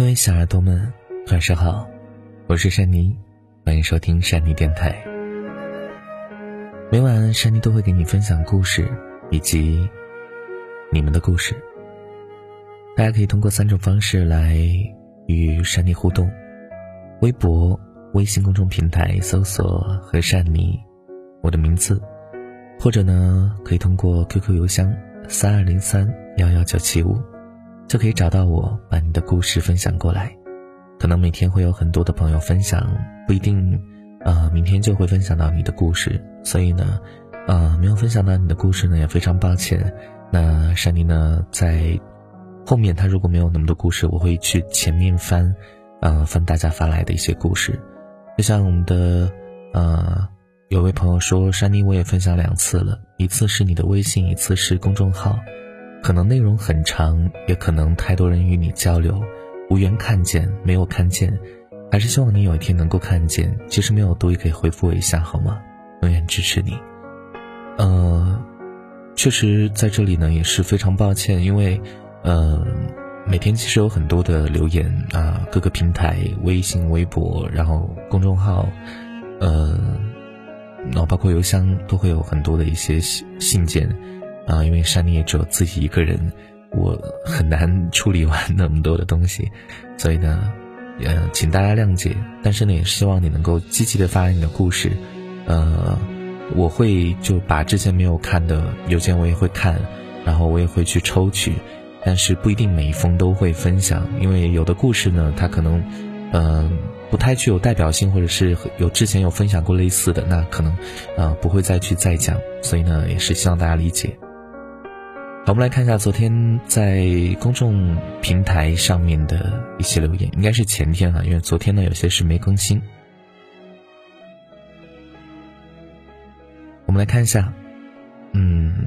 各位小耳朵们，晚上好，我是珊妮，欢迎收听珊妮电台。每晚珊妮都会给你分享故事以及你们的故事。大家可以通过三种方式来与珊妮互动：微博、微信公众平台搜索“和善妮”我的名字，或者呢可以通过 QQ 邮箱三二零三幺幺九七五。就可以找到我，把你的故事分享过来。可能每天会有很多的朋友分享，不一定，呃，明天就会分享到你的故事。所以呢，呃，没有分享到你的故事呢，也非常抱歉。那珊妮呢，在后面，他如果没有那么多故事，我会去前面翻，呃，翻大家发来的一些故事。就像我们的，呃，有位朋友说，珊妮我也分享两次了，一次是你的微信，一次是公众号。可能内容很长，也可能太多人与你交流，无缘看见，没有看见，还是希望你有一天能够看见。其实没有读也可以回复我一下，好吗？永远支持你。呃，确实在这里呢也是非常抱歉，因为，呃，每天其实有很多的留言啊，各个平台，微信、微博，然后公众号，呃，然后包括邮箱都会有很多的一些信信件。啊，因为山里也只有自己一个人，我很难处理完 那么多的东西，所以呢，呃，请大家谅解。但是呢，也希望你能够积极的发你的故事，呃，我会就把之前没有看的邮件我也会看，然后我也会去抽取，但是不一定每一封都会分享，因为有的故事呢，它可能，嗯，不太具有代表性，或者是有之前有分享过类似的，那可能，呃，不会再去再讲，所以呢，也是希望大家理解。我们来看一下昨天在公众平台上面的一些留言，应该是前天啊，因为昨天呢有些是没更新。我们来看一下，嗯，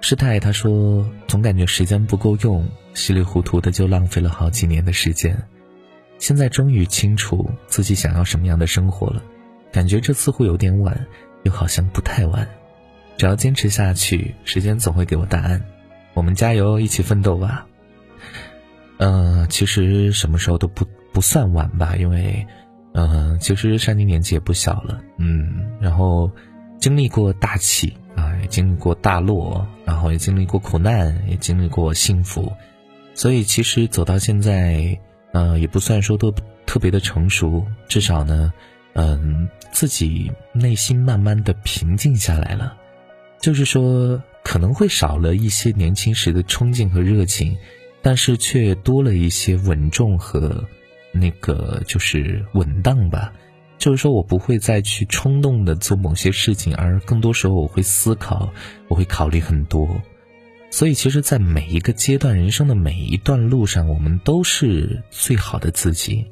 师太他说总感觉时间不够用，稀里糊涂的就浪费了好几年的时间，现在终于清楚自己想要什么样的生活了，感觉这似乎有点晚，又好像不太晚。只要坚持下去，时间总会给我答案。我们加油，一起奋斗吧。嗯，其实什么时候都不不算晚吧，因为，嗯，其实山妮年纪也不小了，嗯，然后经历过大起啊，也经历过大落，然后也经历过苦难，也经历过幸福，所以其实走到现在，嗯，也不算说都特别的成熟，至少呢，嗯，自己内心慢慢的平静下来了。就是说，可能会少了一些年轻时的冲劲和热情，但是却多了一些稳重和那个就是稳当吧。就是说我不会再去冲动的做某些事情，而更多时候我会思考，我会考虑很多。所以，其实，在每一个阶段人生的每一段路上，我们都是最好的自己。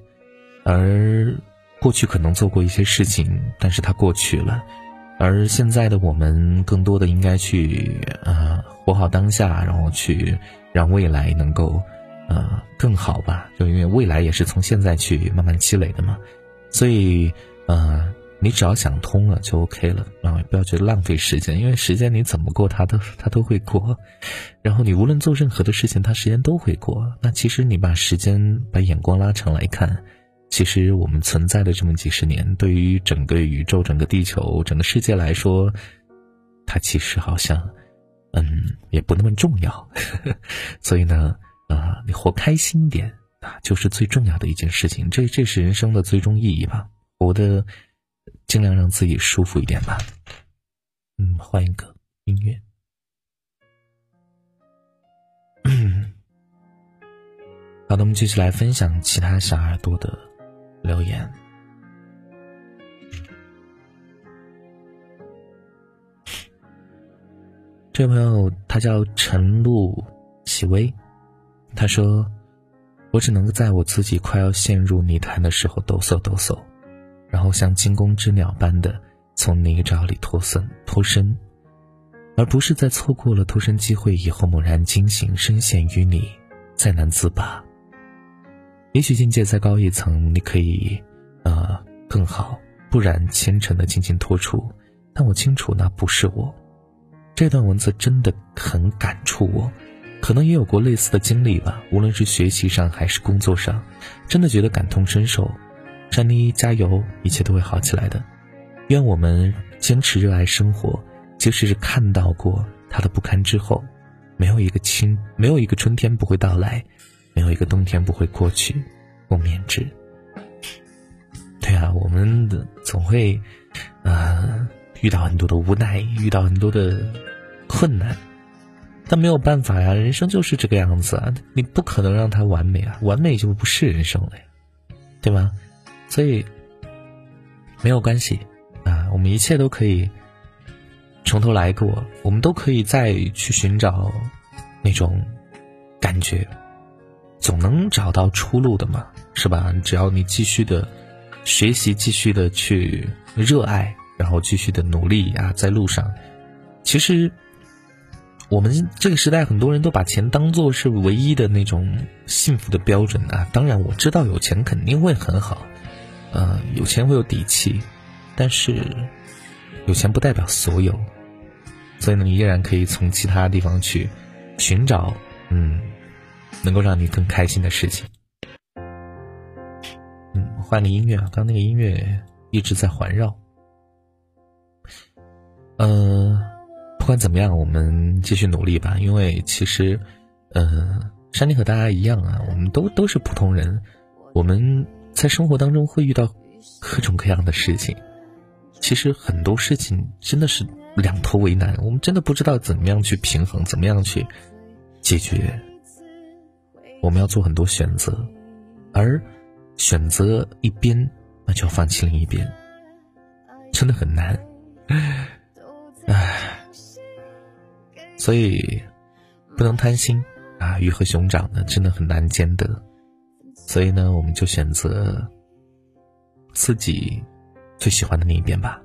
而过去可能做过一些事情，但是它过去了。而现在的我们，更多的应该去啊，活好当下，然后去让未来能够，呃，更好吧。就因为未来也是从现在去慢慢积累的嘛，所以，呃，你只要想通了就 OK 了，然后不要觉得浪费时间，因为时间你怎么过，它都它都会过。然后你无论做任何的事情，它时间都会过。那其实你把时间把眼光拉长来看。其实我们存在的这么几十年，对于整个宇宙、整个地球、整个世界来说，它其实好像，嗯，也不那么重要。所以呢，啊，你活开心一点啊，就是最重要的一件事情。这这是人生的最终意义吧？活的尽量让自己舒服一点吧。嗯，换一个音乐。好的，我们继续来分享其他小耳朵的。留言，这位朋友他叫陈露喜薇，他说：“我只能在我自己快要陷入泥潭的时候抖擞抖擞，然后像惊弓之鸟般的从泥沼里脱身脱身，而不是在错过了脱身机会以后猛然惊醒，深陷于泥，再难自拔。”也许境界再高一层，你可以，呃，更好；不然虔诚的静静托出。但我清楚那不是我。这段文字真的很感触我，可能也有过类似的经历吧。无论是学习上还是工作上，真的觉得感同身受。珊妮加油，一切都会好起来的。愿我们坚持热爱生活，即使是看到过它的不堪之后，没有一个春，没有一个春天不会到来，没有一个冬天不会过去，共勉之。对啊，我们的总会，啊，遇到很多的无奈，遇到很多的困难，但没有办法呀，人生就是这个样子啊，你不可能让它完美啊，完美就不是人生了呀，对吗？所以没有关系啊，我们一切都可以从头来过，我们都可以再去寻找那种感觉，总能找到出路的嘛，是吧？只要你继续的。学习，继续的去热爱，然后继续的努力啊，在路上。其实，我们这个时代很多人都把钱当做是唯一的那种幸福的标准啊。当然，我知道有钱肯定会很好，呃，有钱会有底气，但是有钱不代表所有，所以呢，你依然可以从其他地方去寻找，嗯，能够让你更开心的事情。嗯换个音乐啊！刚那个音乐一直在环绕。呃，不管怎么样，我们继续努力吧。因为其实，呃，山妮和大家一样啊，我们都都是普通人。我们在生活当中会遇到各种各样的事情。其实很多事情真的是两头为难，我们真的不知道怎么样去平衡，怎么样去解决。我们要做很多选择，而。选择一边，那就要放弃另一边，真的很难，唉，所以不能贪心啊！鱼和熊掌呢，真的很难兼得，所以呢，我们就选择自己最喜欢的那一边吧。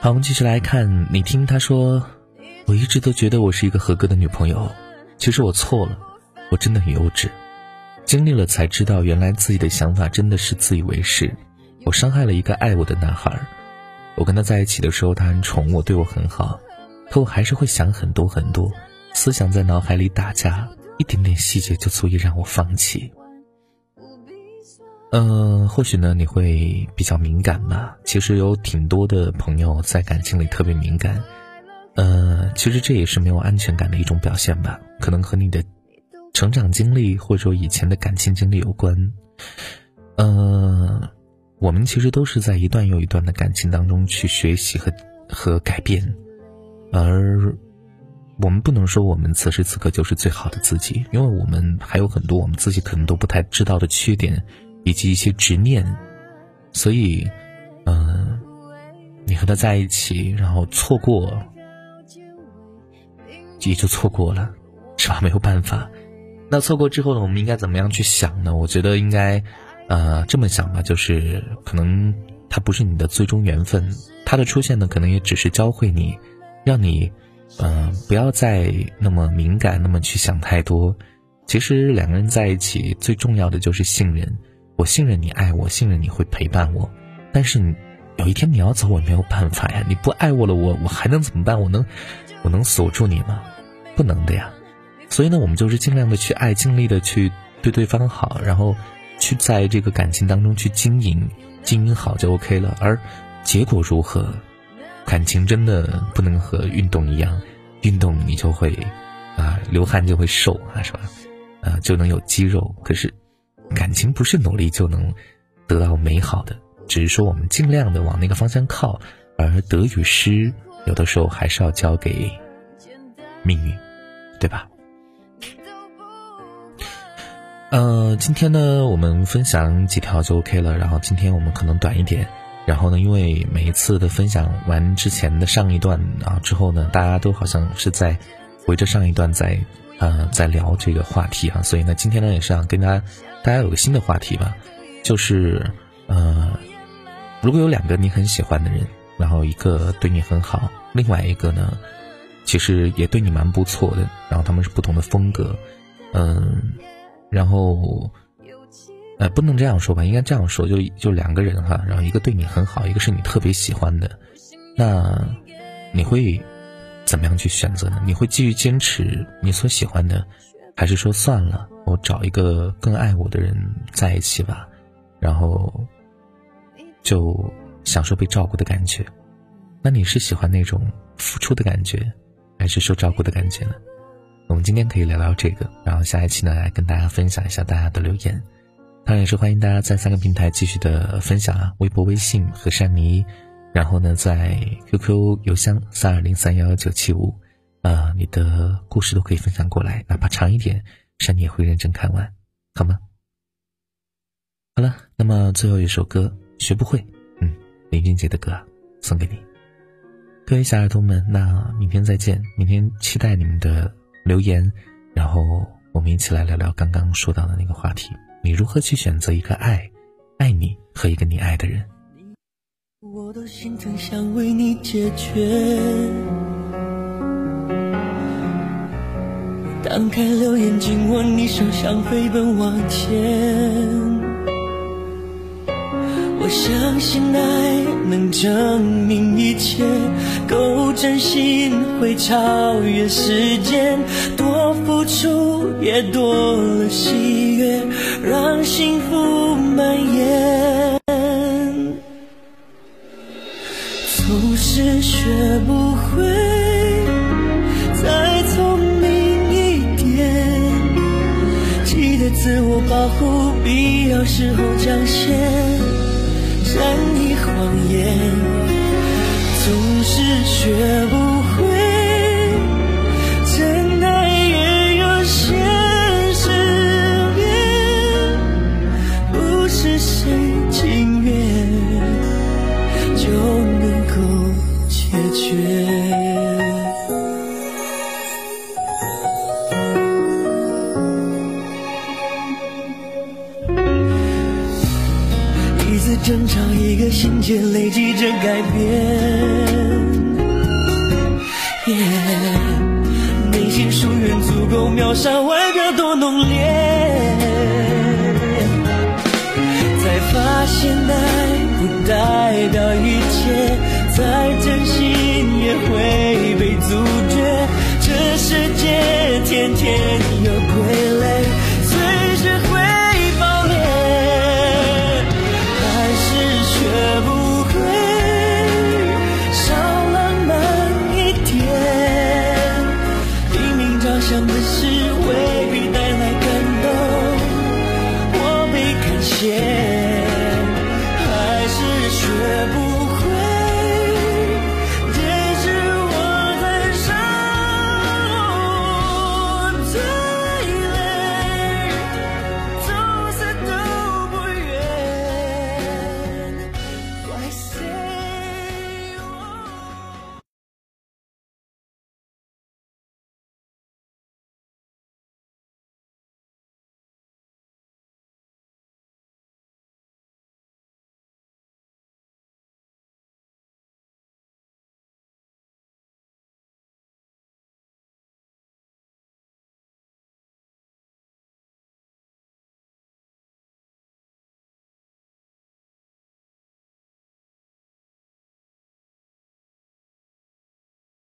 好，我们继续来看，你听他说，我一直都觉得我是一个合格的女朋友，其实我错了，我真的很幼稚。经历了才知道，原来自己的想法真的是自以为是。我伤害了一个爱我的男孩。我跟他在一起的时候，他很宠我，对我很好，可我还是会想很多很多，思想在脑海里打架，一点点细节就足以让我放弃。嗯，或许呢，你会比较敏感吧？其实有挺多的朋友在感情里特别敏感。呃，其实这也是没有安全感的一种表现吧？可能和你的。成长经历或者说以前的感情经历有关，呃，我们其实都是在一段又一段的感情当中去学习和和改变，而我们不能说我们此时此刻就是最好的自己，因为我们还有很多我们自己可能都不太知道的缺点以及一些执念，所以，嗯，你和他在一起，然后错过，也就错过了，是吧？没有办法。那错过之后呢？我们应该怎么样去想呢？我觉得应该，呃，这么想吧，就是可能他不是你的最终缘分，他的出现呢，可能也只是教会你，让你，嗯，不要再那么敏感，那么去想太多。其实两个人在一起最重要的就是信任，我信任你爱我，信任你会陪伴我。但是你有一天你要走，我没有办法呀。你不爱我了，我我还能怎么办？我能，我能锁住你吗？不能的呀。所以呢，我们就是尽量的去爱，尽力的去对对方好，然后去在这个感情当中去经营，经营好就 OK 了。而结果如何，感情真的不能和运动一样，运动你就会啊流汗就会瘦啊，是吧？啊就能有肌肉。可是感情不是努力就能得到美好的，只是说我们尽量的往那个方向靠，而得与失有的时候还是要交给命运，对吧？呃，今天呢，我们分享几条就 OK 了。然后今天我们可能短一点。然后呢，因为每一次的分享完之前的上一段啊之后呢，大家都好像是在围着上一段在呃在聊这个话题啊，所以呢，今天呢也是想跟大家大家有个新的话题吧，就是呃，如果有两个你很喜欢的人，然后一个对你很好，另外一个呢，其实也对你蛮不错的，然后他们是不同的风格，嗯。然后，呃，不能这样说吧，应该这样说，就就两个人哈，然后一个对你很好，一个是你特别喜欢的，那你会怎么样去选择呢？你会继续坚持你所喜欢的，还是说算了，我找一个更爱我的人在一起吧，然后就享受被照顾的感觉？那你是喜欢那种付出的感觉，还是受照顾的感觉呢？我们今天可以聊聊这个，然后下一期呢来跟大家分享一下大家的留言。当然也是欢迎大家在三个平台继续的分享啊，微博、微信和善妮，然后呢在 QQ 邮箱三二零三幺幺九七五，呃，你的故事都可以分享过来，哪怕长一点，善妮也会认真看完，好吗？好了，那么最后一首歌学不会，嗯，林俊杰的歌送给你，各位小耳朵们，那明天再见，明天期待你们的留言，然后我们一起来聊聊刚刚说到的那个话题。你如何去选择一个爱爱你和一个你爱的人？我的心曾想为你解决。打开留言紧握你手想飞奔往前。我相信爱能证明一切，够真心会超越时间，多付出也多了喜悦，让幸福蔓延。总是学不会再聪明一点，记得自我保护，必要时候讲现。善意谎言，总是学不心结累积着改变。